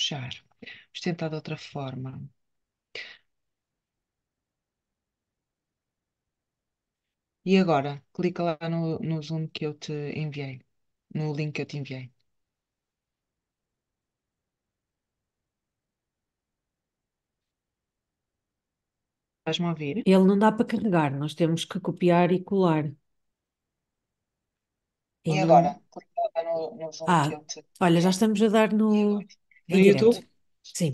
fechar. Vamos tentar de outra forma. E agora, clica lá no, no Zoom que eu te enviei, no link que eu te enviei. Estás-me a ouvir? Ele não dá para carregar, nós temos que copiar e colar. E E não... agora, clica lá no, no Zoom Ah, que eu te olha, já enviei. estamos a dar no, No em direto. YouTube? Sim,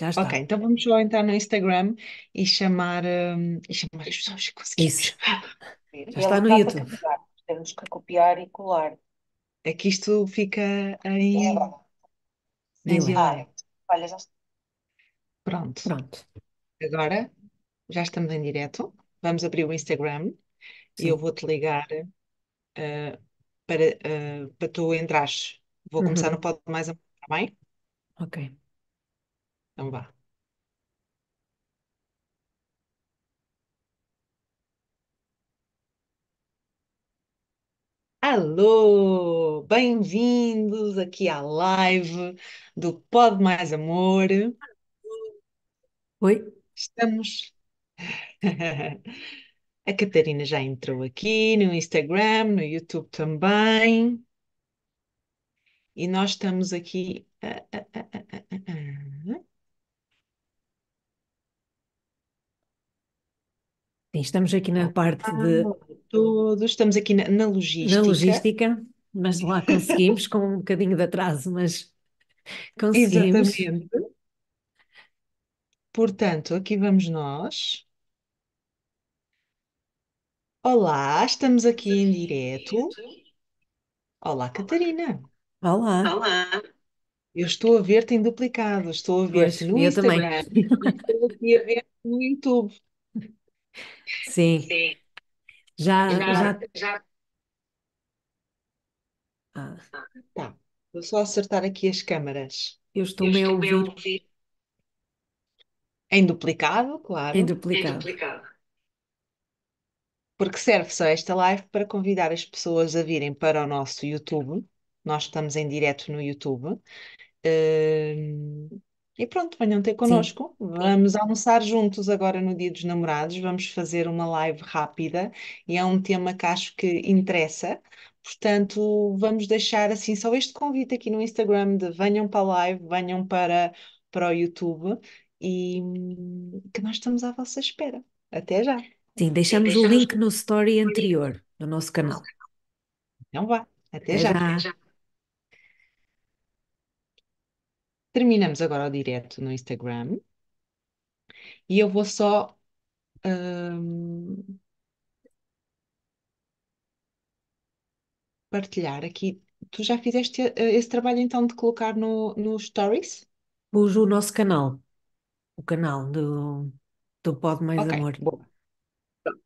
já Ok, está. então vamos só entrar no Instagram e chamar, hum, e chamar as pessoas que conseguimos. Isso, já está no dá para YouTube. temos que copiar e colar. É que isto fica em, agora? em Delay. delay. Olha, já está. Pronto, Pronto, agora já estamos em direto. Vamos abrir o Instagram e eu sim. vou-te ligar eh, para, eh, para tu entrares. Vou começar no Uhum, Pode Mais Amor, está bem? Ok. Então vá. Alô, bem-vindos aqui à live do Pode Mais Amor. Oi? Estamos. A Catarina já entrou aqui no Instagram, no YouTube também. E nós estamos aqui. ah, ah, ah. Sim, estamos aqui na parte de, Todos estamos aqui na, na na logística. logística, mas lá conseguimos com um bocadinho de atraso, mas conseguimos. Exatamente. Portanto, aqui vamos nós. Olá, estamos aqui em direto. Olá, Catarina. Olá. Eu estou a ver-te em duplicado. Estou a ver-te Pois, no eu também. Instagram e estou aqui a ver-te no YouTube. Sim, já, já, Já. ah, Tá. Vou só acertar aqui as câmaras. eu estou-me a ouvir Em duplicado, em claro, duplicado. porque serve só esta live para convidar as pessoas a virem para o nosso YouTube. Nós estamos em direto no YouTube. Hum, e pronto, venham ter Sim, connosco. Vamos almoçar juntos agora no Dia dos Namorados. Vamos fazer uma live rápida e é um tema que acho que interessa. Portanto, vamos deixar assim só este convite aqui no Instagram de venham para a live, venham para, para o YouTube e hum, que nós estamos à vossa espera. Até já. sim, deixamos o link no story anterior do nosso canal. Então vá. Até Até já. já. Terminamos agora o direto no Instagram e eu vou só hum, partilhar aqui. Tu já fizeste eh, esse trabalho então de colocar no, no Stories? Pus o nosso canal, o canal do, do Pode Mais Ok, Amor. boa.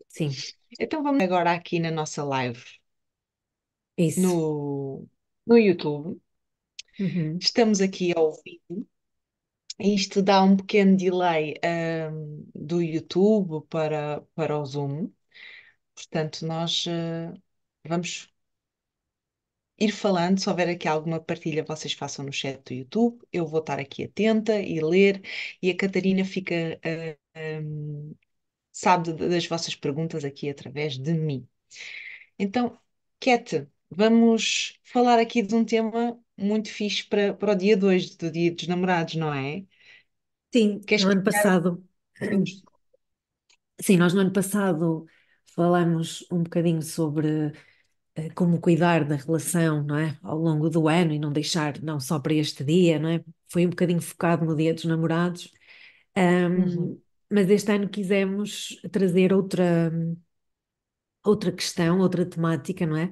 Sim, Então vamos agora aqui na nossa live isso. no, no YouTube. Uhum. Estamos aqui ao vivo. Isto dá um pequeno delay hum, do YouTube para, para o Zoom. Portanto, nós eh, vamos ir falando. Se houver aqui alguma partilha, vocês façam no chat do YouTube. Eu vou estar aqui atenta e ler. E a Catarina fica, eh, hum, sabe das vossas perguntas aqui através de mim. Então, Cat, vamos falar aqui de um tema muito fixe para, para o dia 2 do Dia dos Namorados, não é? Sim, Queres no ano um passado, pouco? sim, nós no ano passado falamos um bocadinho sobre eh, como cuidar da relação, não é? Ao longo do ano e não deixar, não só para este dia, não é? Foi um bocadinho focado no Dia dos Namorados. Uhum, mas este ano quisemos trazer outra, outra questão, outra temática, não é?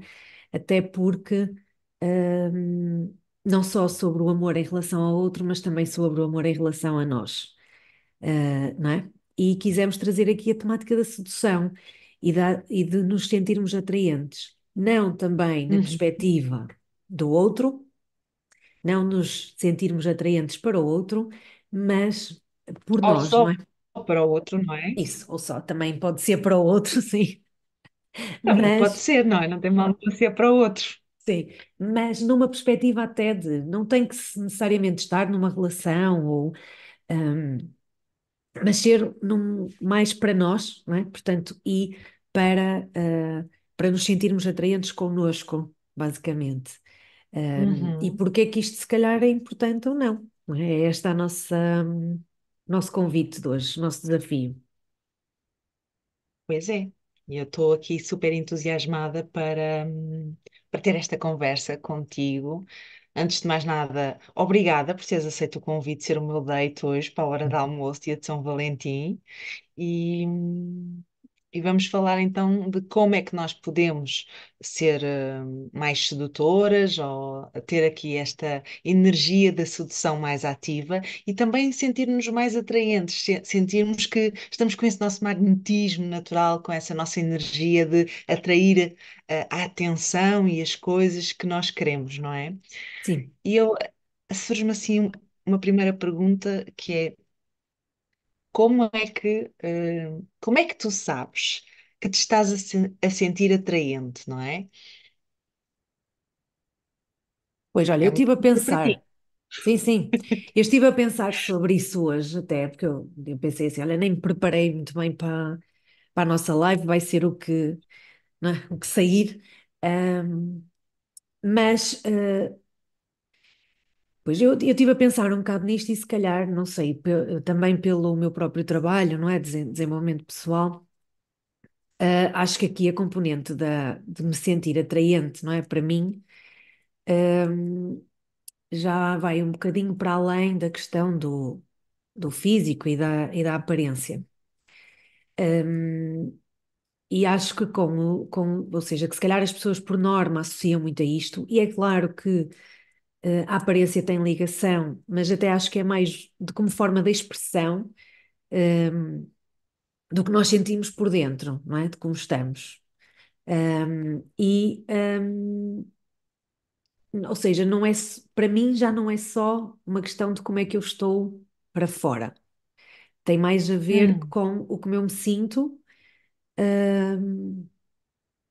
Até porque ahm, não só sobre o amor em relação ao outro, mas também sobre o amor em relação a nós, ah, não é? E quisemos trazer aqui a temática da sedução e, da, e de nos sentirmos atraentes, não também na uhum. perspectiva do outro, não nos sentirmos atraentes para o outro, mas por Ou nós, não só é? para o outro, não é? Isso, ou só também pode ser para o outro, sim, Pode mas ser, não é? Não tem mal nenhum ser para o outro. Sim, mas numa perspectiva até de não tem que necessariamente estar numa relação ou hum, mas ser num- mais para nós, não é? Portanto, e para, ah, para nos sentirmos atraentes connosco, basicamente. Um, e Uhum. porque é que isto se calhar é importante ou não, não é? É este a nossa, hum, nosso convite de hoje, nosso desafio. Pois é, e eu estou aqui super entusiasmada para, para ter esta conversa contigo. Antes de mais nada, obrigada por teres aceito o convite de ser o meu date hoje para a hora de almoço, dia de São Valentim. E, e vamos falar então de como é que nós podemos ser eh, mais sedutoras ou ter aqui esta energia da sedução mais ativa e também sentir-nos mais atraentes, se- sentirmos que estamos com esse nosso magnetismo natural, com essa nossa energia de atrair eh, a atenção e as coisas que nós queremos, não é? Sim. E eu surge-me assim uma primeira pergunta que é como é que, eh, como é que tu sabes que te estás a, se- a sentir atraente, não é? Pois olha, É eu uma estive a para pensar, ti. sim, sim, eu estive a pensar sobre isso hoje até, porque eu, eu pensei assim, olha, nem me preparei muito bem para, para a nossa live, vai ser o que, não é? O que sair. Ahm, mas eh, Pois eu, eu estive a pensar um bocado nisto e se calhar, não sei, também pelo meu próprio trabalho, não é? Desen- Desenvolvimento pessoal, ah, acho que aqui a componente da, de me sentir atraente, não é? Para mim, já vai um bocadinho para além da questão do, do físico e da, e da aparência. Ahm, e acho que com, o- com, ou seja, que se calhar as pessoas por norma associam muito a isto, e é claro que eh, a aparência tem ligação, mas até acho que é mais de como forma de expressão ehm, do que nós sentimos por dentro, não é? De como estamos. Ehm, e, ehm, ou seja, não é, para mim já não é só uma questão de como é que eu estou para fora. Tem mais a ver Hum, com o como eu me sinto,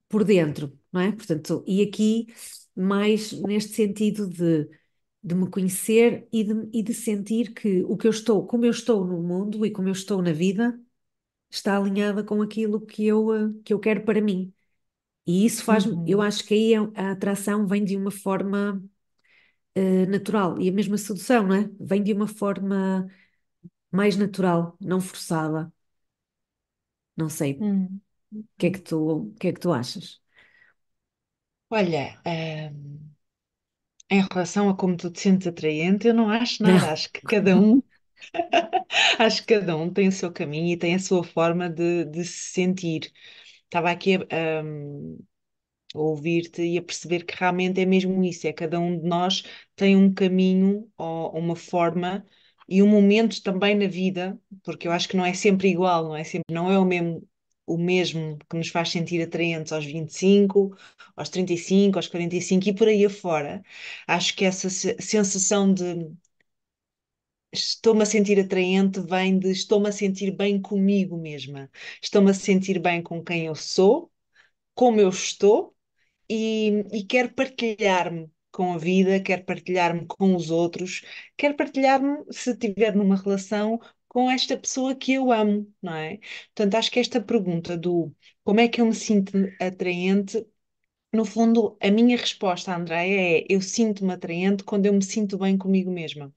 por dentro, não é? Portanto, e aqui mais neste sentido de, de me conhecer e de, e de sentir que o que eu estou, como eu estou no mundo e como eu estou na vida, está alinhada com aquilo que eu, eh, que eu quero para mim. E isso faz, eu uhum, acho que aí a, a atração vem de uma forma eh, natural e a mesma sedução, não é? Vem de uma forma mais natural, não forçada. Não sei, o hum, que é que uhum. tu, o que é que tu achas? Olha, hum, em relação a como tu te sentes atraente, eu não acho nada. Acho que cada um, acho que cada um tem o seu caminho e tem a sua forma de, de se sentir. Estava aqui a, hum, a ouvir-te e a perceber que realmente é mesmo isso, é cada um de nós tem um caminho ou uma forma e um momento também na vida, porque eu acho que não é sempre igual, não é sempre, não é o mesmo o mesmo que nos faz sentir atraentes aos 25, aos 35, aos 45 e por aí afora. Acho que essa se- sensação de estou-me a sentir atraente vem de estou-me a sentir bem comigo mesma, estou-me a sentir bem com quem eu sou, como eu estou e, e quero partilhar-me com a vida, quero partilhar-me com os outros, quero partilhar-me, se estiver numa relação, com esta pessoa que eu amo, não é? Portanto, acho que esta pergunta do como é que eu me sinto atraente, no fundo, a minha resposta, Andréia, é eu sinto-me atraente quando eu me sinto bem comigo mesma.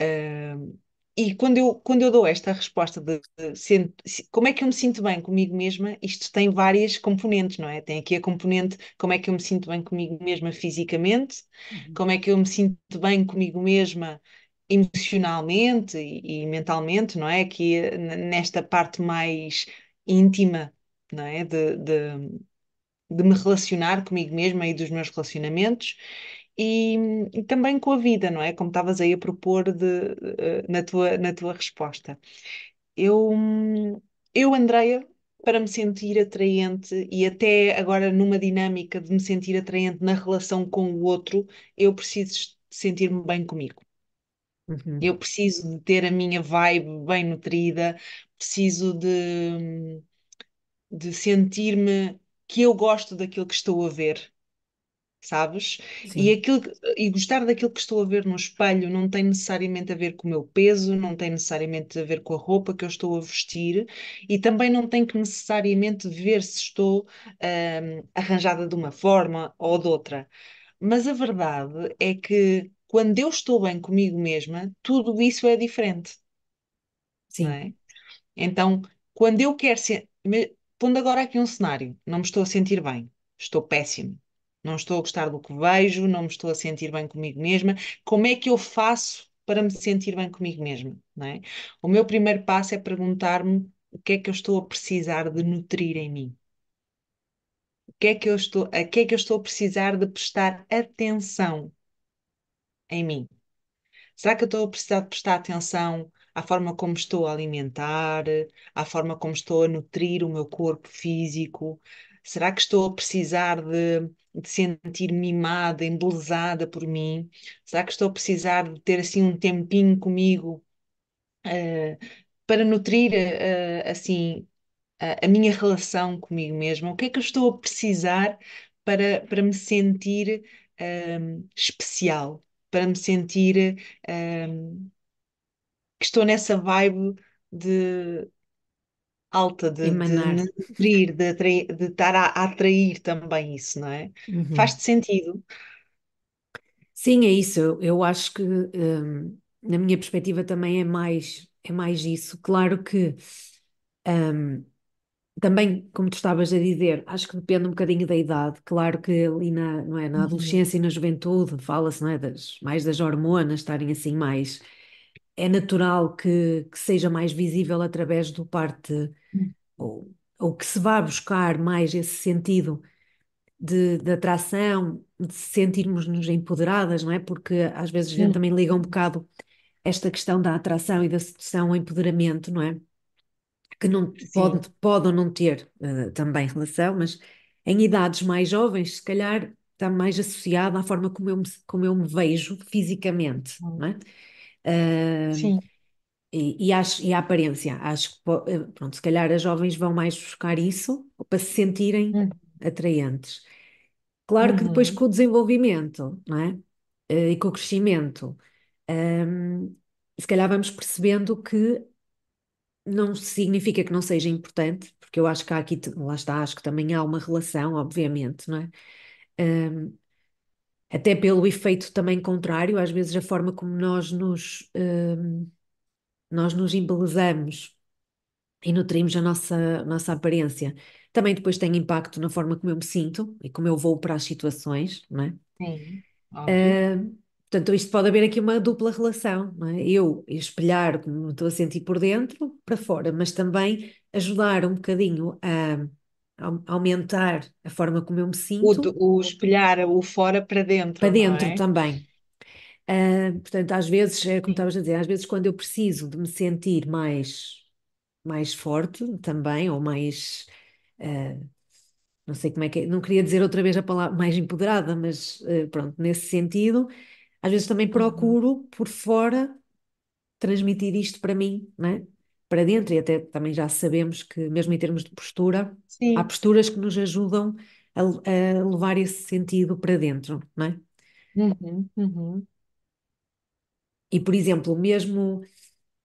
Uh, e quando eu, quando eu dou esta resposta de, de sento- como é que eu me sinto bem comigo mesma, isto tem várias componentes, não é? Tem aqui a componente como é que eu me sinto bem comigo mesma fisicamente, Uhum. como é que eu me sinto bem comigo mesma emocionalmente e, e mentalmente, não é? Aqui nesta parte mais íntima, não é? De, de, de me relacionar comigo mesma e dos meus relacionamentos e, e também com a vida, não é? Como estavas aí a propor de, eh, na tua, na tua resposta. Eu, eu, Andreia, para me sentir atraente e até agora numa dinâmica de me sentir atraente na relação com o outro, eu preciso sentir-me bem comigo. Uhum. Eu preciso de ter a minha vibe bem nutrida, preciso de, de sentir-me que eu gosto daquilo que estou a ver sabes? E, sim, aquilo, que- e gostar daquilo que estou a ver no espelho não tem necessariamente a ver com o meu peso, não tem necessariamente a ver com a roupa que eu estou a vestir e também não tem que necessariamente ver se estou, hum, arranjada de uma forma ou de outra. Mas a verdade é que quando eu estou bem comigo mesma, tudo isso é diferente, não sim, é? Então, quando eu quero ser. Pondo agora aqui um cenário, não me estou a sentir bem, estou péssimo, não estou a gostar do que vejo, não me estou a sentir bem comigo mesma. Como é que eu faço para me sentir bem comigo mesma, não é? O meu primeiro passo é perguntar-me o que é que eu estou a precisar de nutrir em mim. O que é que eu estou, a que é que eu estou a precisar de prestar atenção em mim? Será que eu estou a precisar de prestar atenção à forma como estou a alimentar, à forma como estou a nutrir o meu corpo físico? Será que estou a precisar de, de sentir mimada, embelezada por mim? Será que estou a precisar de ter assim um tempinho comigo, eh, para nutrir, eh, assim, a, a minha relação comigo mesma? O que é que eu estou a precisar para, para me sentir, ehm, especial? Para me sentir, ehm, que estou nessa vibe de alta, de, de emanar. nutrir, de, atrair, de estar a, a atrair também isso, não é? Uhum. Faz-te sentido? Sim, é isso. Eu, eu acho que, hum, na minha perspectiva, também é mais, é mais isso. Claro que, hum, também, como tu estavas a dizer, acho que depende um bocadinho da idade. Claro que ali na, não é, na Uhum. adolescência e na juventude fala-se, não é, das, mais das hormonas estarem assim mais. É natural que, que seja mais visível através do parte, ou, ou que se vá buscar mais esse sentido de, de atração, de sentirmos-nos empoderadas, não é? Porque às vezes a gente também liga um bocado esta questão da atração e da sedução ao empoderamento, não é? Que não pode, pode ou não ter eh, também relação, mas em idades mais jovens, se calhar está mais associado à forma como eu me, como eu me vejo fisicamente, não é? Ah, sim, e, e, acho, e a aparência, acho que, eh, pronto, se calhar as jovens vão mais buscar isso para se sentirem Uhum. atraentes. Claro que depois Uhum. com o desenvolvimento, não é? Eh, E com o crescimento, ehm, se calhar vamos percebendo que não significa que não seja importante, porque eu acho que há aqui, lá está, acho que também há uma relação, obviamente, não é? Ehm, até pelo efeito também contrário, às vezes a forma como nós nos, ehm, nós nos embelezamos e nutrimos a nossa, nossa aparência, também depois tem impacto na forma como eu me sinto e como eu vou para as situações, não é? sim, óbvio. Ah, portanto, isto pode haver aqui uma dupla relação, não é? Eu espelhar como me estou a sentir por dentro para fora, mas também ajudar um bocadinho a, a aumentar a forma como eu me O, sinto o espelhar o fora para para dentro, não dentro é? também. Ah, portanto, às vezes, é como estavas a dizer, às vezes quando eu preciso de me sentir mais, mais forte também, ou mais, ah, não sei como é que é, não queria dizer outra vez a palavra mais empoderada, mas ah, pronto, nesse sentido, às vezes também Uhum. procuro por fora transmitir isto para mim, não é? Para dentro, e até também já sabemos que, mesmo em termos de postura, há Sim. posturas que nos ajudam a, a levar esse sentido para dentro, não é? Uhum. Uhum. E, por exemplo, mesmo,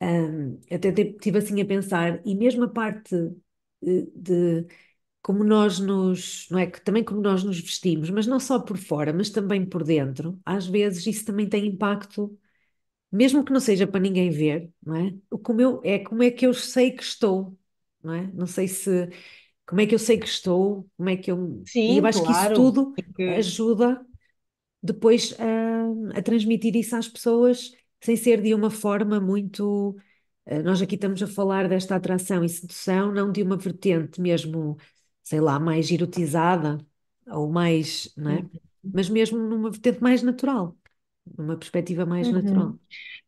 hum, até estive assim a pensar, e mesmo a parte eh, de, como nós nos, não é? Que também como nós nos vestimos, mas não só por fora, mas também por dentro, às vezes isso também tem impacto mesmo que não seja para ninguém ver, não é? O como eu, é como é que eu sei que estou, não é? Não sei se, como é que eu sei que estou, como é que eu... E eu Sim, acho que isso claro. tudo Porque, ajuda depois a, a transmitir isso às pessoas sem ser de uma forma muito... eh, Nós aqui estamos a falar desta atração e sedução, não de uma vertente mesmo, sei lá, mais erotizada ou mais, não é? Uhum. Mas mesmo numa vertente mais natural, numa perspectiva mais Uhum. natural.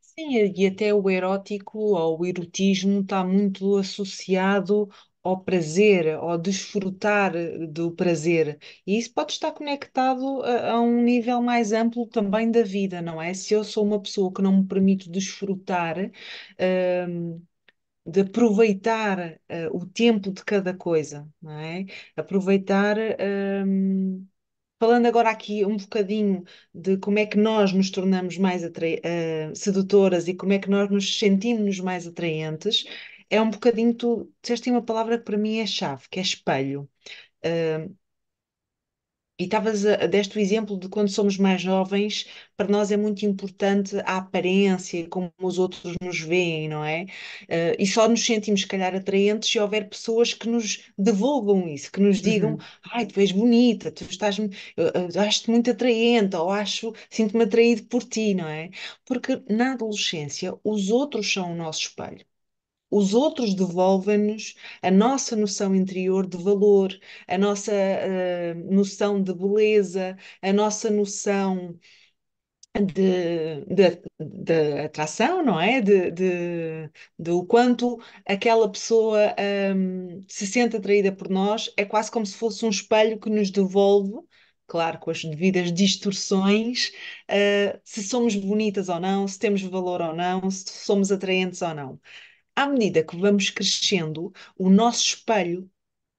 Sim, e até o erótico ou o erotismo está muito associado ao prazer, ao desfrutar do prazer. E isso pode estar conectado a, a um nível mais amplo também da vida, não é? Se eu sou uma pessoa que não me permito desfrutar, hum, de aproveitar, uh, o tempo de cada coisa, não é? Aproveitar, hum, falando agora aqui um bocadinho de como é que nós nos tornamos mais eh, sedutoras e como é que nós nos sentimos mais atraentes, é um bocadinho, tu disseste uma palavra que para mim é chave, que é espelho. Eh, e estavas a, deste o exemplo de quando somos mais jovens, para nós é muito importante a aparência, como os outros nos veem, não é? Eh, e só nos sentimos, se calhar, atraentes se houver pessoas que nos devolvam isso, que nos digam, Uhum, ai, tu és bonita, tu estás, acho-te muito atraente, ou acho, sinto-me atraído por ti, não é? Porque na adolescência, os outros são o nosso espelho. Os outros devolvem-nos a nossa noção interior de valor, a nossa eh, noção de beleza, a nossa noção de, de, de atração, não é? De, de, de o quanto aquela pessoa hum, se sente atraída por nós, é quase como se fosse um espelho que nos devolve. Claro, com as devidas distorções, eh, se somos bonitas ou não, se temos valor ou não, se somos atraentes ou não à medida que vamos crescendo, o nosso espelho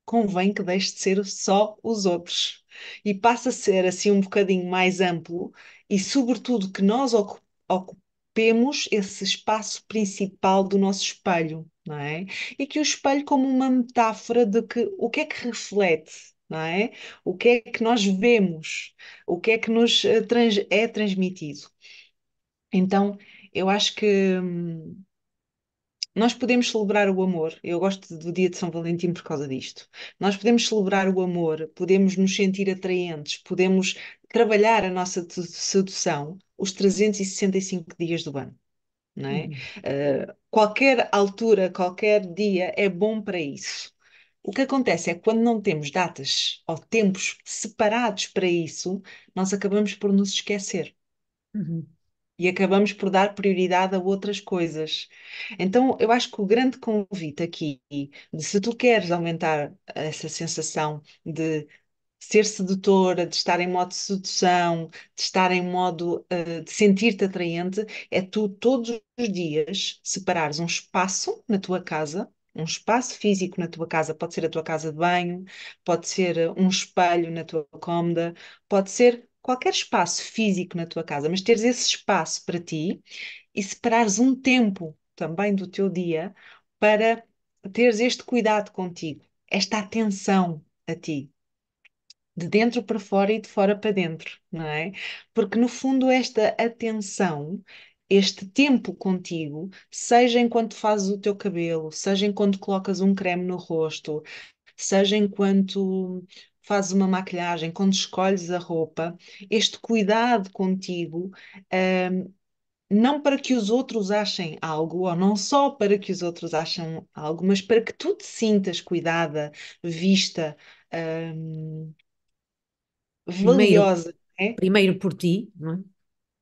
convém que deixe de ser só os outros e passe a ser assim um bocadinho mais amplo e, sobretudo, que nós ocu- ocupemos esse espaço principal do nosso espelho, não é? E que o espelho como uma metáfora de que o que é que reflete, não é? O que é que nós vemos, o que é que nos eh, trans- é transmitido. Então, eu acho que hum, nós podemos celebrar o amor. Eu gosto do dia de São Valentim por causa disto. Nós podemos celebrar o amor, podemos nos sentir atraentes, podemos trabalhar a nossa sedução os 365 dias do ano, não é? uhum, Uh, qualquer altura, qualquer dia é bom para isso. O que acontece é que quando não temos datas ou tempos separados para isso, nós acabamos por nos esquecer uhum, e acabamos por dar prioridade a outras coisas. Então, eu acho que o grande convite aqui, de se tu queres aumentar essa sensação de ser sedutora, de estar em modo de sedução, de estar em modo eh, de sentir-te atraente, é tu todos os dias separares um espaço na tua casa. Um espaço físico na tua casa, pode ser a tua casa de banho, pode ser eh, um espelho na tua cômoda, pode ser qualquer espaço físico na tua casa, mas teres esse espaço para ti e separares um tempo também do teu dia para teres este cuidado contigo, esta atenção a ti de dentro para fora e de fora para dentro, não é? Porque no fundo esta atenção, este tempo contigo, seja enquanto fazes o teu cabelo, seja enquanto colocas um creme no rosto, seja enquanto fazes uma maquilhagem, quando escolhes a roupa, este cuidado contigo, hum, não para que os outros achem algo, ou não só para que os outros achem algo, mas para que tu te sintas cuidada, vista, Primeiro, valiosa, né? primeiro por ti, não é?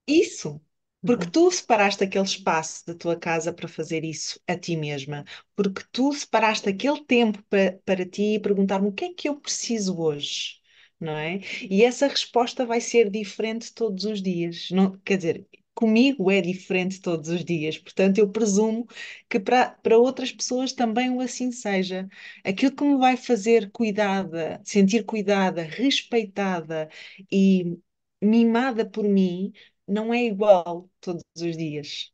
Isso, porque Uhum, tu separaste aquele espaço da tua casa para fazer isso a ti mesma, porque tu separaste aquele tempo pa- para ti e perguntar-me o que é que eu preciso hoje, não é? E essa resposta vai ser diferente todos os dias, não, quer dizer, comigo é diferente todos os dias, portanto eu presumo que para, para outras pessoas também o assim seja. Aquilo que me vai fazer cuidada, sentir cuidada, respeitada e mimada por mim não é igual todos os dias.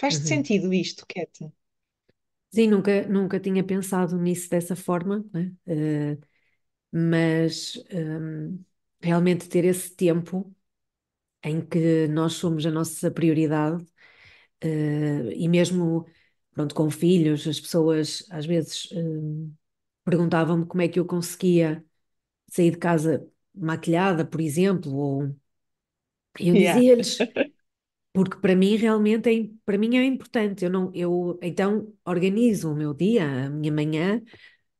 Faz-te uhum. sentido isto, Kete? Sim, nunca, nunca tinha pensado nisso dessa forma, né? Eh, mas hum, realmente ter esse tempo em que nós somos a nossa prioridade, eh, e mesmo, pronto, com filhos, as pessoas às vezes hum, perguntavam-me como é que eu conseguia sair de casa maquilhada, por exemplo, ou eu Yeah. dizia-lhes, porque para mim realmente é, para mim é importante, eu não, eu então organizo o meu dia, a minha manhã,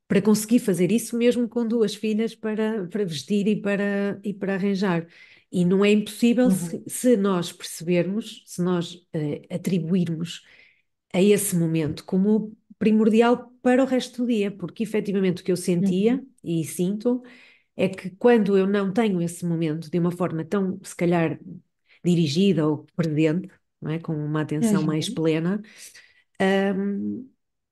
para conseguir fazer isso mesmo com duas filhas para, para vestir e para, e para arranjar. E não é impossível se, Uhum, se nós percebermos, se nós eh, atribuirmos a esse momento como primordial para o resto do dia, porque efetivamente o que eu sentia uhum, e sinto é que quando eu não tenho esse momento de uma forma tão, se calhar, dirigida ou presente, não é? Com uma atenção mais uhum. plena, hum,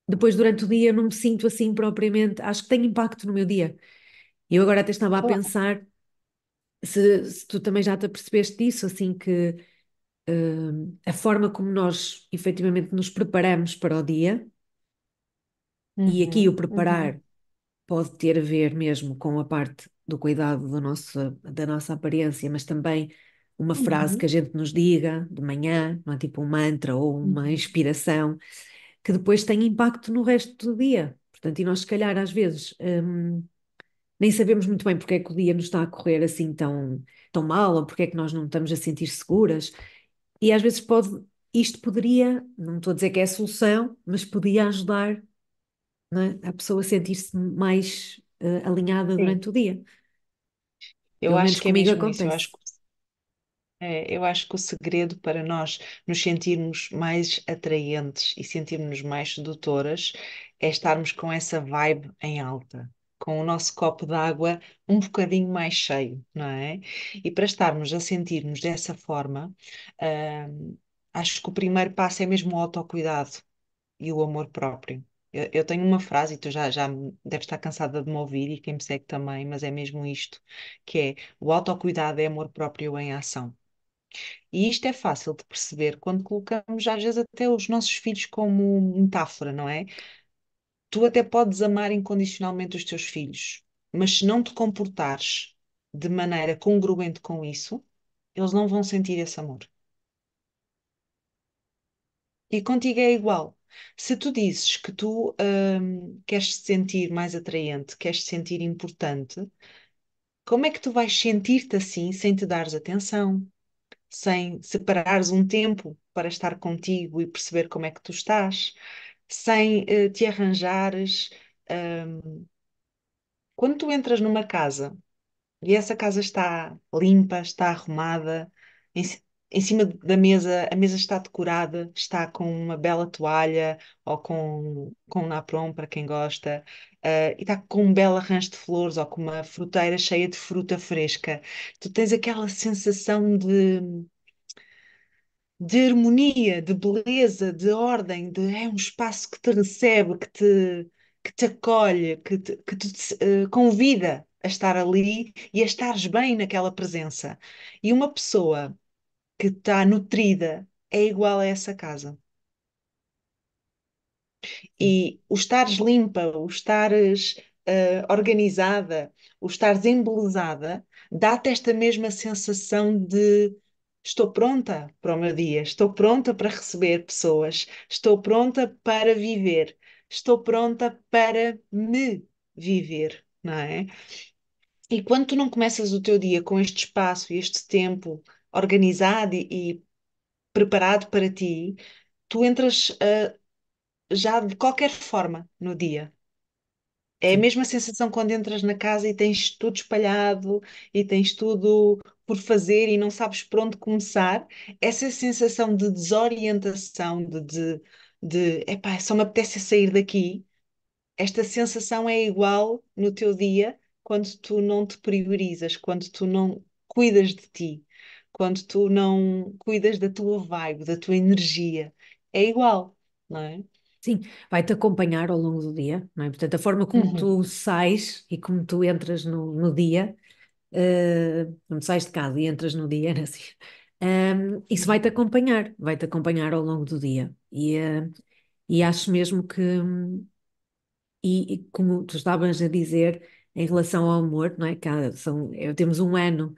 depois durante o dia eu não me sinto assim propriamente, acho que tem impacto no meu dia. Eu agora até estava a Claro. pensar. se, se tu também já te apercebeste disso, assim que eh, a forma como nós efetivamente nos preparamos para o dia, e aqui o Uhum, uhum, preparar pode ter a ver mesmo com a parte do cuidado do nosso, da nossa aparência, mas também uma frase que a uhum, gente nos diga de manhã, não é tipo um mantra ou uma uhum. inspiração, que depois tem impacto no resto do dia. Portanto, e nós, se calhar, às vezes, hum, nem sabemos muito bem porque é que o dia nos está a correr assim tão, tão mal, ou porque é que nós não estamos a sentir seguras. E às vezes pode, isto poderia, não estou a dizer que é a solução, mas podia ajudar, é, a pessoa a sentir-se mais eh, alinhada Sim, durante o dia. Eu Pelo acho menos que é comigo mesmo isso. Eu acontece. acho que É, eu acho que o segredo para nós nos sentirmos mais atraentes e sentirmos mais sedutoras é estarmos com essa vibe em alta, com o nosso copo de água um bocadinho mais cheio, não é? E para estarmos a sentirmos dessa forma, hum, acho que o primeiro passo é mesmo o autocuidado e o amor próprio. Eu, eu tenho uma frase, e tu já, já deves estar cansada de me ouvir, e quem me segue também, mas é mesmo isto, que é o autocuidado é amor próprio em ação. E isto é fácil de perceber quando colocamos, às vezes, até os nossos filhos como metáfora, não é? Tu até podes amar incondicionalmente os teus filhos, mas se não te comportares de maneira congruente com isso, eles não vão sentir esse amor. E contigo é igual. Se tu dizes que tu hum, queres te sentir mais atraente, queres te sentir importante, como é que tu vais sentir-te assim sem te dares atenção? sem separares um tempo para estar contigo e perceber como é que tu estás, sem eh, te arranjares. ahm, quando tu entras numa casa e essa casa está limpa, está arrumada, em, ci- em cima da mesa, a mesa está decorada, está com uma bela toalha ou com, com um napron para quem gosta. eh, e está com um belo arranjo de flores ou com uma fruteira cheia de fruta fresca. Tu tens aquela sensação de de harmonia, de beleza, de ordem, de é um espaço que te recebe, que te, que te acolhe, que te, que te eh, convida a estar ali e a estares bem naquela presença. E uma pessoa que está nutrida é igual a essa casa. E o estares limpa, o estares eh, organizada, o estares embelezada, dá-te esta mesma sensação de estou pronta para o meu dia, estou pronta para receber pessoas, estou pronta para viver, estou pronta para me viver, não é? E quando tu não começas o teu dia com este espaço e este tempo organizado e, e preparado para ti, tu entras eh, já de qualquer forma no dia. É a mesma sensação quando entras na casa e tens tudo espalhado e tens tudo por fazer e não sabes por onde começar. Essa sensação de desorientação, de, de, de epá, só me apetece sair daqui. Esta sensação é igual no teu dia quando tu não te priorizas, quando tu não cuidas de ti, quando tu não cuidas da tua vibe, da tua energia. É igual, não é? sim, vai-te acompanhar ao longo do dia, não é? Portanto, a forma como tu Uhum, sais e como tu entras no, no dia, eh, como sais de casa e entras no dia, era assim, ehm, isso vai-te acompanhar, vai-te acompanhar ao longo do dia. E, eh, e acho mesmo que, e, e como tu estavas a dizer, em relação ao amor, não é? Que há- são, eh, temos um ano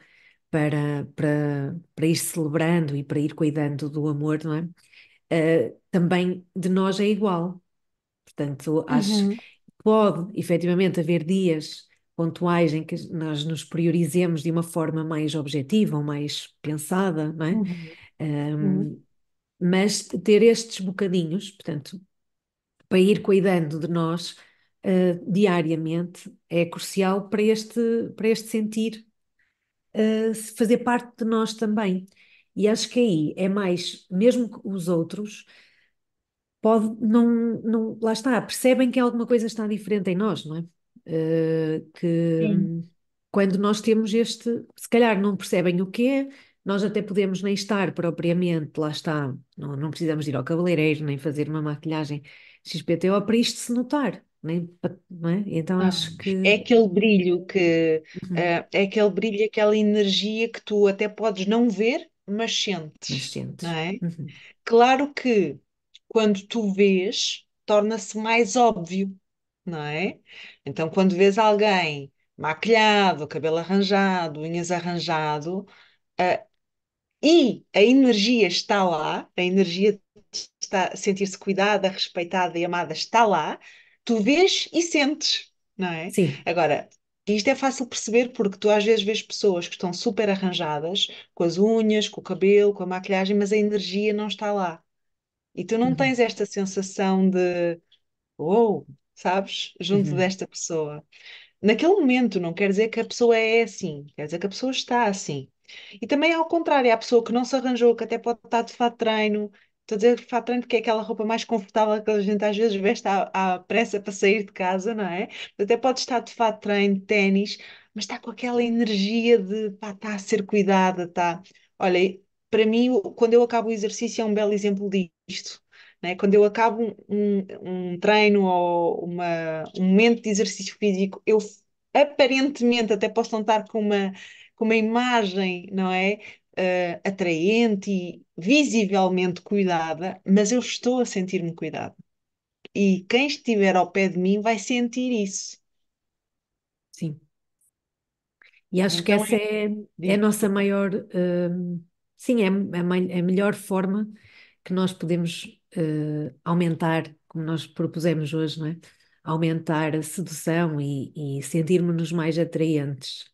para, para, para ir celebrando e para ir cuidando do amor, não é? Eh, também de nós é igual. Portanto, acho que uhum, pode efetivamente haver dias pontuais em que nós nos priorizemos de uma forma mais objetiva ou mais pensada, não é? uhum, uhum. Ahm, mas ter estes bocadinhos, portanto, para ir cuidando de nós, ah, diariamente é crucial para este, para este sentir, ah, fazer parte de nós também. E acho que aí é mais, mesmo que os outros pode não, não, lá está, percebem que alguma coisa está diferente em nós, não é? Eh, que Sim. quando nós temos este, se calhar não percebem o que é, nós até podemos nem estar propriamente, lá está, não, não precisamos ir ao cabeleireiro, nem fazer uma maquilhagem XPTO para isto se notar. Nem, pa- não é? Então acho É que. aquele brilho que Uhum, eh, é aquele brilho, aquela energia que tu até podes não ver, mas mas sentes, não sentes. é? Uhum, Claro que quando tu vês, torna-se mais óbvio, não é? Então, quando vês alguém maquilhado, cabelo arranjado, unhas arranjado, ah, e a energia está lá, a energia de está, sentir-se cuidada, respeitada e amada está lá, tu vês e sentes, não é? sim. Agora, isto é fácil perceber porque tu às vezes vês pessoas que estão super arranjadas, com as unhas, com o cabelo, com a maquilhagem, mas a energia não está lá. E tu não Uhum, tens esta sensação de, oh, sabes, junto uhum, desta pessoa. Naquele momento, não quer dizer que a pessoa é assim, quer dizer que a pessoa está assim. E também ao contrário, há a pessoa que não se arranjou, que até pode estar de fato treino. Estou a dizer fato porque é aquela roupa mais confortável que a gente às vezes veste à, à pressa para sair de casa, não é? Até pode estar de fato treino, ténis, mas está com aquela energia de pá, está a ser cuidada, está. Olha, para mim, quando eu acabo o exercício, é um belo exemplo disto. Né? Quando eu acabo um, um treino ou uma, um momento de exercício físico, eu aparentemente até posso não estar com uma, com uma imagem, não é? eh, atraente e visivelmente cuidada, mas eu estou a sentir-me cuidada. E quem estiver ao pé de mim vai sentir isso. sim. E acho que Então essa é, é, é a nossa maior. hum, sim, é, a, mai- é a melhor forma que nós podemos eh, aumentar, como nós propusemos hoje, não é? Aumentar a sedução e, e sentirmos-nos mais atraentes.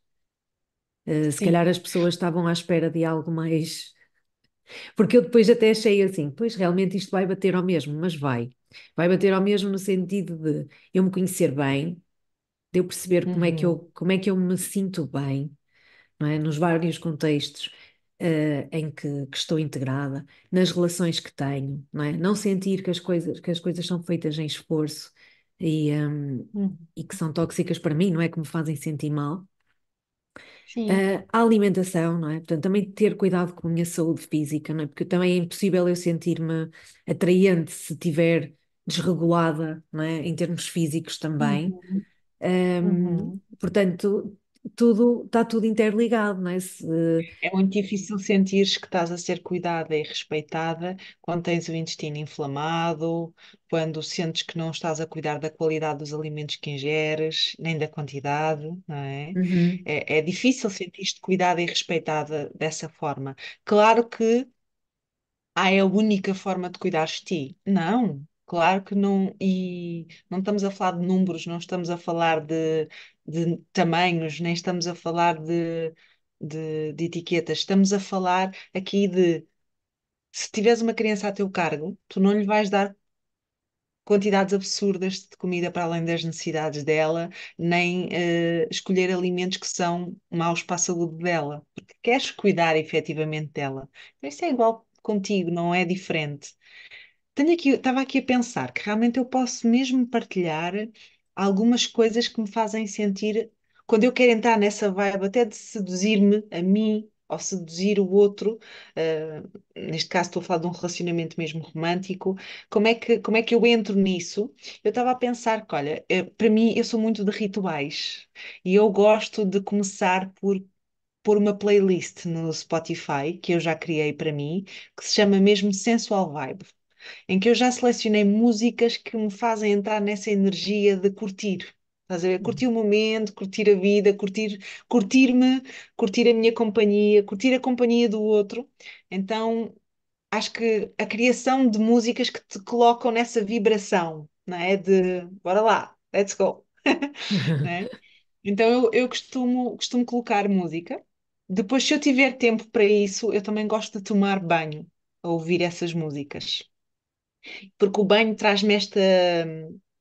Eh, se calhar as pessoas estavam à espera de algo mais. Porque eu depois até achei assim, pois realmente isto vai bater ao mesmo, mas vai. Vai bater ao mesmo no sentido de eu me conhecer bem, de eu perceber como é que Uhum, eu, como é que eu me sinto bem, não é? Nos vários contextos. eh, em que, que estou integrada, nas relações que tenho, não é? Não sentir que as coisas, que as coisas são feitas em esforço e, hum, uhum, e que são tóxicas para mim, não é? Que me fazem sentir mal. Ah, a alimentação, não é? Portanto, também ter cuidado com a minha saúde física, não é? Porque também é impossível eu sentir-me atraente se estiver desregulada, não é? Em termos físicos também. Uhum, Ahm, uhum. portanto, tudo, está tudo interligado, não é? Se, É muito difícil sentires que estás a ser cuidada e respeitada quando tens o intestino inflamado, quando sentes que não estás a cuidar da qualidade dos alimentos que ingeres, nem da quantidade, não é? Uhum, É, é difícil sentir-te cuidada e respeitada dessa forma. Claro que ah, é a única forma de cuidares de ti. Não, claro que não. E não estamos a falar de números, não estamos a falar de, de tamanhos, nem estamos a falar de, de, de etiquetas. Estamos a falar aqui de se tiveres uma criança a teu cargo, tu não lhe vais dar quantidades absurdas de comida para além das necessidades dela, nem eh, escolher alimentos que são maus para a saúde dela, porque queres cuidar efetivamente dela. Então, Isso é igual contigo, não é diferente. Tenho aqui, estava aqui a pensar que realmente eu posso mesmo partilhar algumas coisas que me fazem sentir, quando eu quero entrar nessa vibe, até de seduzir-me a mim ou seduzir o outro, eh, neste caso estou a falar de um relacionamento mesmo romântico, como é que, como é que eu entro nisso? Eu estava a pensar que, olha, eh, para mim eu sou muito de rituais e eu gosto de começar por pôr uma playlist no Spotify que eu já criei para mim, que se chama mesmo Sensual Vibe em que eu já selecionei músicas que me fazem entrar nessa energia de curtir. Estás a ver? Curtir o momento, curtir a vida, curtir, curtir-me, curtir a minha companhia, curtir a companhia do outro. Então, acho que a criação de músicas que te colocam nessa vibração, não é? De bora lá, let's go, é? Então, eu, eu costumo, costumo colocar música. Depois, se eu tiver tempo para isso, eu também gosto de tomar banho a ouvir essas músicas porque o banho traz-me esta,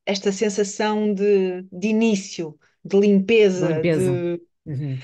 esta sensação de, de início, de limpeza, limpeza. de Uhum.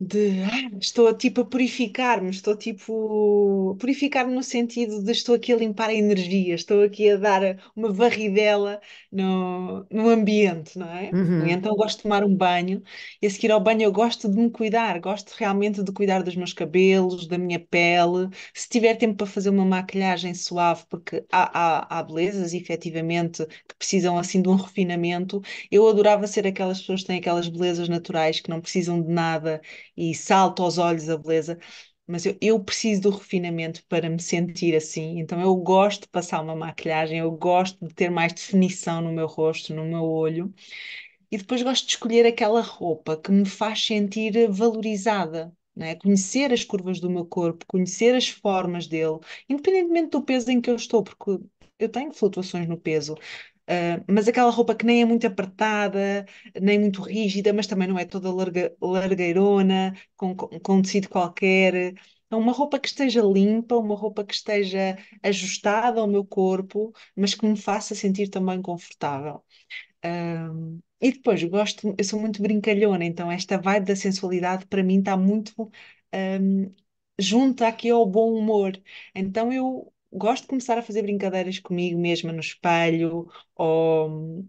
De ah, estou tipo a purificar-me, estou tipo a purificar-me no sentido de estou aqui a limpar a energia, estou aqui a dar uma varridela no, no ambiente, não é? Uhum, então eu gosto de tomar um banho e a seguir ao banho eu gosto de me cuidar, gosto realmente de cuidar dos meus cabelos, da minha pele. Se tiver tempo para fazer uma maquilhagem suave, porque há, há, há belezas efetivamente que precisam assim de um refinamento. Eu adorava ser aquelas pessoas que têm aquelas belezas naturais que não precisam de nada e salta aos olhos a beleza, mas eu, eu preciso do refinamento para me sentir assim. Então eu gosto de passar uma maquilhagem, eu gosto de ter mais definição no meu rosto, no meu olho, e depois gosto de escolher aquela roupa que me faz sentir valorizada. Né? Conhecer as curvas do meu corpo, conhecer as formas dele, independentemente do peso em que eu estou, porque eu tenho flutuações no peso, Uh, mas aquela roupa que nem é muito apertada, nem muito rígida, mas também não é toda larga, largueirona, com, com, com tecido qualquer. É uma roupa que esteja limpa, uma roupa que esteja ajustada ao meu corpo, mas que me faça sentir também confortável. Um, e depois, gosto, eu sou muito brincalhona, então esta vibe da sensualidade para mim está muito um, junta aqui ao bom humor. Então eu gosto de começar a fazer brincadeiras comigo mesma no espelho, ou,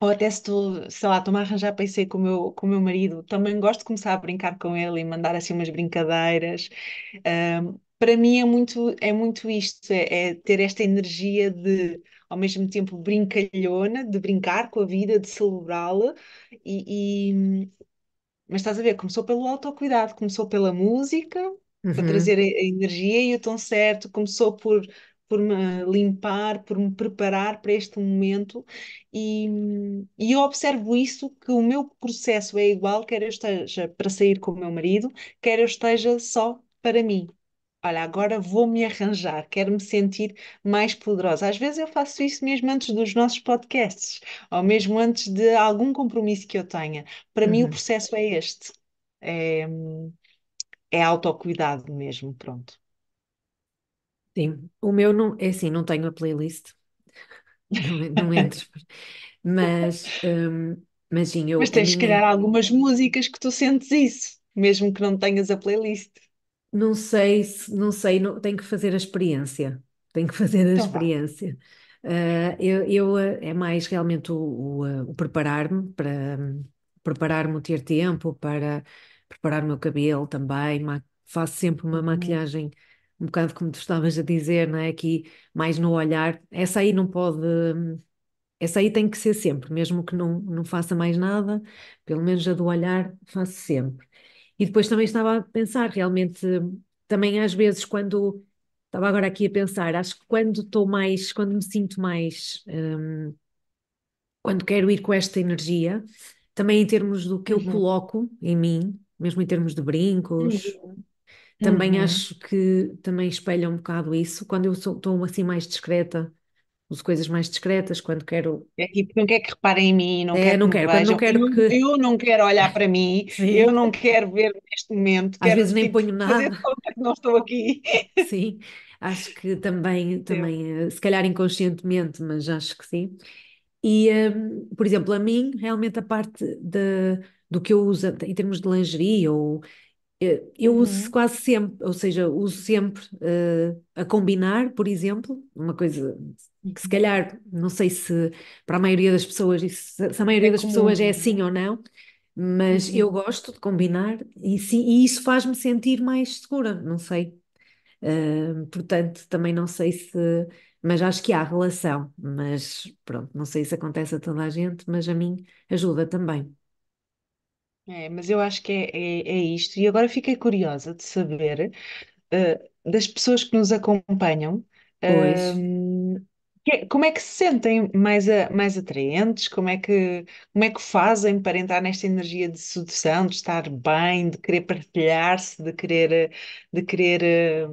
ou até se estou, sei lá, estou-me a arranjar para ir sair com o meu, com o meu marido, também gosto de começar a brincar com ele e mandar assim umas brincadeiras. Um, para mim é muito, é muito isto, é, é ter esta energia de, ao mesmo tempo, brincalhona, de brincar com a vida, de celebrá-la, e, e- mas estás a ver, começou pelo autocuidado, começou pela música, para trazer uhum, a, a energia e o tom certo, começou por, por me limpar, por me preparar para este momento, e, e eu observo isso, que o meu processo é igual, quer eu esteja para sair com o meu marido, quer eu esteja só para mim. Olha, agora vou-me arranjar, quero me sentir mais poderosa. Às vezes eu faço isso mesmo antes dos nossos podcasts, ou mesmo antes de algum compromisso que eu tenha. Para mim, o uhum. processo é este: é, é autocuidado mesmo. Pronto. Sim, o meu não, é assim, não tenho a playlist, não, não entro, mas, hum, mas sim, eu, Mas tens, se calhar, algumas músicas que tu sentes isso, mesmo que não tenhas a playlist. Não sei se, não sei, não, tenho que fazer a experiência. Tenho que fazer a Então experiência. Ah, eu, eu, ah, é mais realmente o, o, ah, o preparar-me para preparar-me, o ter tempo para preparar o meu cabelo também. Faço sempre uma Uhum, maquilhagem, um bocado como tu estavas a dizer, não é? Aqui mais no olhar. Essa aí não pode, essa aí tem que ser sempre, mesmo que não, não faça mais nada, pelo menos a do olhar faço sempre. E depois também estava a pensar, realmente, também às vezes quando estava agora aqui a pensar, acho que quando estou mais, quando me sinto mais, hum, quando quero ir com esta energia, também em termos do que eu uhum, coloco em mim, mesmo em termos de brincos, uhum, também uhum. acho que também espelha um bocado isso. Quando eu estou assim mais discreta, uso coisas mais discretas, quando quero, É tipo, não quer que reparem em mim, não é, quer que não me quero, quando não quero eu, que, eu não quero olhar para mim, eu sim, não quero ver neste momento, às vezes nem tipo ponho nada. que não estou aqui. Sim, acho que também, também, eh, se calhar inconscientemente, mas acho que sim. E, hum, por exemplo, a mim, realmente a parte de, do que eu uso em termos de lingerie, ou, eh, eu uso Uhum, quase sempre, ou seja, uso sempre eh, a combinar, por exemplo, uma coisa que se uhum. calhar, não sei se para a maioria das pessoas, isso- se a maioria É das pessoas comum, é não assim é? ou não, mas eu Uhum. gosto de combinar e, sim, e isso faz-me sentir mais segura, não sei. Uh, portanto, também não sei se. Mas acho que há relação. Mas pronto, não sei se acontece a toda a gente, mas a mim ajuda também. É, mas eu acho que é, é, é isto. E agora fiquei curiosa de saber, eh, das pessoas que nos acompanham, Pois. ehm, que- como é que se sentem mais, a- mais atraentes? Como é que, como é que fazem para entrar nesta energia de sedução, de estar bem, de querer partilhar-se, de querer, de querer, eh,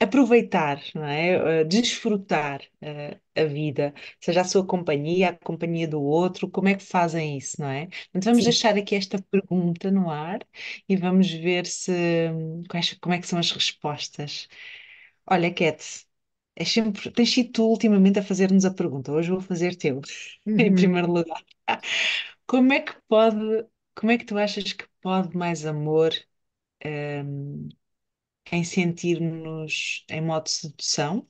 aproveitar, não é? Uh, desfrutar, uh, a vida, seja a sua companhia, a companhia do outro, como é que fazem isso, não é? Então vamos Sim. deixar aqui esta pergunta no ar e vamos ver se quais- como é que são as respostas. Olha, Cat, é sempre, tens sido tu ultimamente a fazer-nos a pergunta, hoje vou fazer teu, em Uhum. primeiro lugar. Como é que pode. como é que tu achas que pode mais amor, hum, em sentir-nos em modo de sedução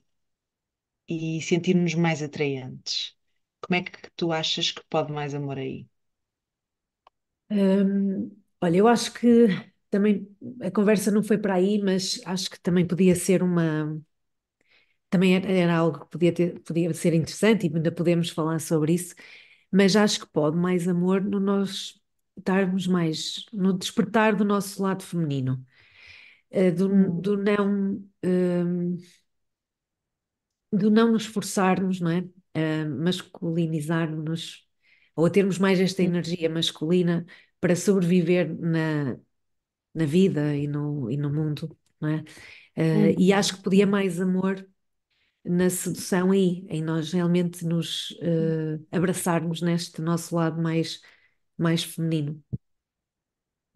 e sentir-nos mais atraentes? Como é que tu achas que pode mais amor aí? Hum, olha, eu acho que também a conversa não foi para aí, mas acho que também podia ser uma. Também era, era algo que podia ter, podia ser interessante e ainda podemos falar sobre isso, mas acho que pode mais amor no nós estarmos mais no despertar do nosso lado feminino, eh, do, Hum, do não. hum, do não nos forçarmos, não é? A masculinizarmos ou a termos mais esta energia masculina para sobreviver na, na vida e no, e no mundo, não é? Eh, e acho que podia mais amor na sedução aí, em nós realmente nos eh, abraçarmos neste nosso lado mais, mais feminino.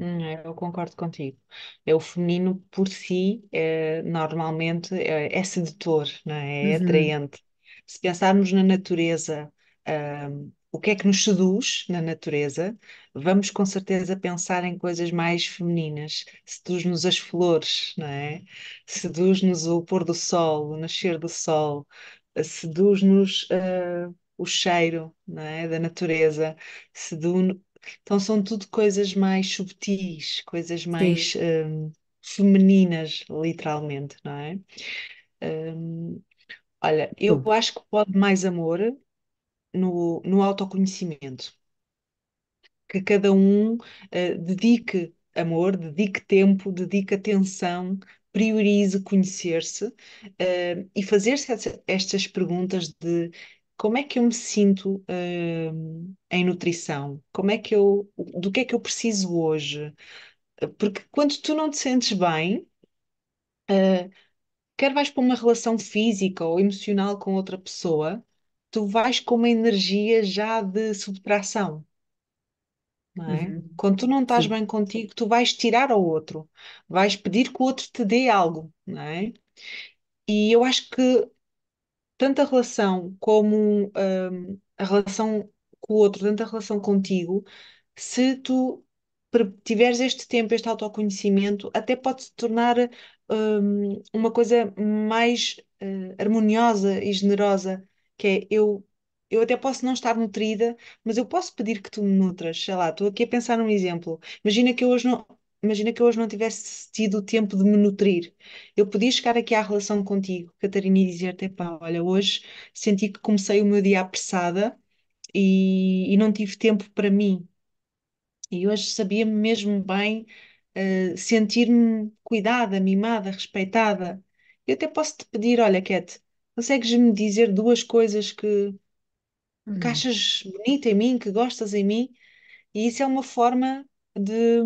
Hum, eu concordo contigo. É o feminino por si, é, normalmente é, é sedutor, não é? É Uhum, atraente. Se pensarmos na natureza, hum, o que é que nos seduz na natureza, vamos com certeza pensar em coisas mais femininas. Seduz-nos as flores, não é? Seduz-nos o pôr do sol, o nascer do sol, seduz-nos, ah, o cheiro, não é? Da natureza, então são tudo coisas mais subtis, coisas sim, mais hum, femininas, literalmente, não é? Hum, olha, eu tudo. acho que pode mais amor no, no autoconhecimento, que cada um eh, dedique amor, dedique tempo, dedique atenção, priorize conhecer-se eh, e fazer-se estas perguntas de como é que eu me sinto hum, em nutrição? Como é que eu, do que é que eu preciso hoje? Porque quando tu não te sentes bem, quer vais para uma relação física ou emocional com outra pessoa, tu vais com uma energia já de subtração, não é? Uhum, Quando tu não estás sim. bem contigo, tu vais tirar ao outro, vais pedir que o outro te dê algo, não é? E eu acho que tanto a relação como hum, a relação com o outro, tanto a relação contigo, se tu tiveres este tempo, este autoconhecimento, até pode se tornar hum, uma coisa mais eh, harmoniosa e generosa, que é eu, eu até posso não estar nutrida, mas eu posso pedir que tu me nutras. Sei lá, estou aqui a pensar num exemplo. Imagina que eu hoje não, imagina que eu hoje não tivesse tido o tempo de me nutrir. Eu podia chegar aqui à relação contigo, Catarina, e dizer-te, epá, olha, hoje senti que comecei o meu dia apressada e, e não tive tempo para mim. E hoje sabia-me mesmo bem, eh, sentir-me cuidada, mimada, respeitada. Eu até posso te pedir, olha, Cat, consegues-me dizer duas coisas que, que Uhum, achas bonita em mim, que gostas em mim? E isso é uma forma de,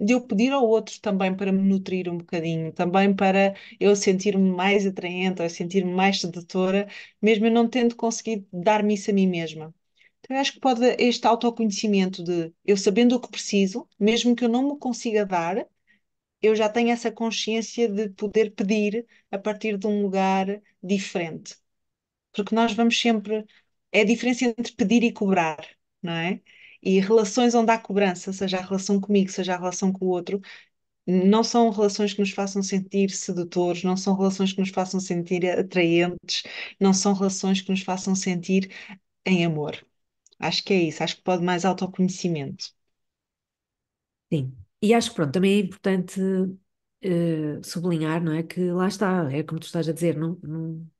de eu pedir ao outro também para me nutrir um bocadinho, também para eu sentir-me mais atraente, ou sentir-me mais sedutora, mesmo eu não tendo conseguido dar-me isso a mim mesma. Então, eu acho que pode este autoconhecimento de eu sabendo o que preciso, mesmo que eu não me consiga dar, eu já tenho essa consciência de poder pedir a partir de um lugar diferente. Porque nós vamos sempre. É a diferença entre pedir e cobrar, não é? E relações onde há cobrança, seja a relação comigo, seja a relação com o outro, não são relações que nos façam sentir sedutores, não são relações que nos façam sentir atraentes, não são relações que nos façam sentir em amor. Acho que é isso, acho que pode mais autoconhecimento. sim. E acho que pronto, também é importante eh, sublinhar, não é? Que lá está, é como tu estás a dizer, não, não-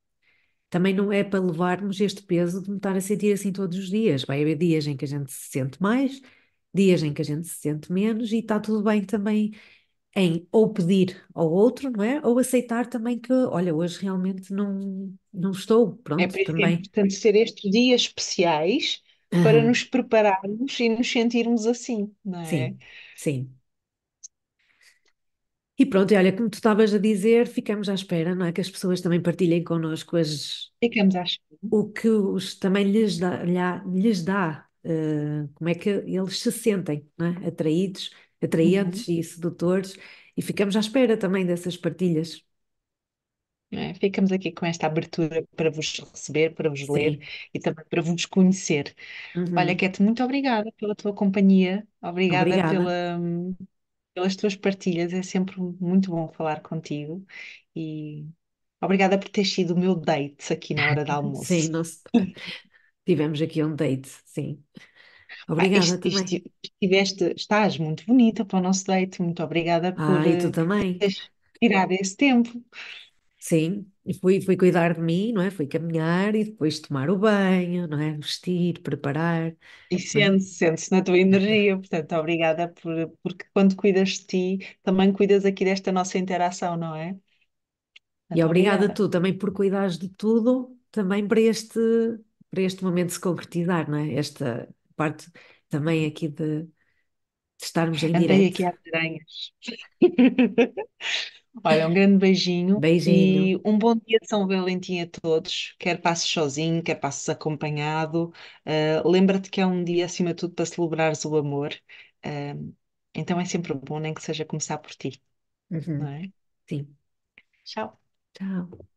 também não é para levarmos este peso de me estar a sentir assim todos os dias. Vai haver dias em que a gente se sente mais, dias em que a gente se sente menos, e está tudo bem também em ou pedir ao outro, não é? Ou aceitar também que, olha, hoje realmente não, não estou, É pronto, é também. importante ser estes dias especiais para nos prepararmos e nos sentirmos assim, não é? sim, sim. E pronto, e olha, como tu estavas a dizer, ficamos à espera, não é? Que as pessoas também partilhem connosco as, Ficamos à espera. o que os, também lhes dá, lhes dá, eh, como é que eles se sentem, não é? Atraídos, Uhum. atraentes e sedutores, e ficamos à espera também dessas partilhas. é? Ficamos aqui com esta abertura para vos receber, para vos ler Sim. e também para vos conhecer. Olha, Uhum. Kate, muito obrigada pela tua companhia, obrigada Obrigada. pela, pelas tuas partilhas, é sempre muito bom falar contigo e obrigada por ter sido o meu date aqui na hora do Sim, almoço. nós tivemos aqui um date, sim. Ah, Obrigada isto- também. estiveste, estás muito bonita para o nosso date, muito obrigada por Ah, e tu eh, também. teres tirado esse tempo. Sim, e fui, fui cuidar de mim, não é? Fui caminhar e depois tomar o banho, não é? Vestir, preparar, E é? sente-se, sente-se na tua energia, portanto, obrigada por, porque quando cuidas de ti, também cuidas aqui desta nossa interação, não é? E Portanto, obrigada obrigada. tu também por cuidares de tudo, também para este, para este momento se concretizar, não é? Esta parte também aqui de, de estarmos em Andei direto. aqui às aranhas. Olha, um grande beijinho Beijinho. e um bom dia de São Valentim a todos. Quer passes sozinho, quer passes acompanhado. Uh, lembra-te que é um dia, acima de tudo, para celebrares o amor. Uh, então é sempre bom, nem que seja começar por ti, não Uhum. é? Sim. Tchau. Tchau.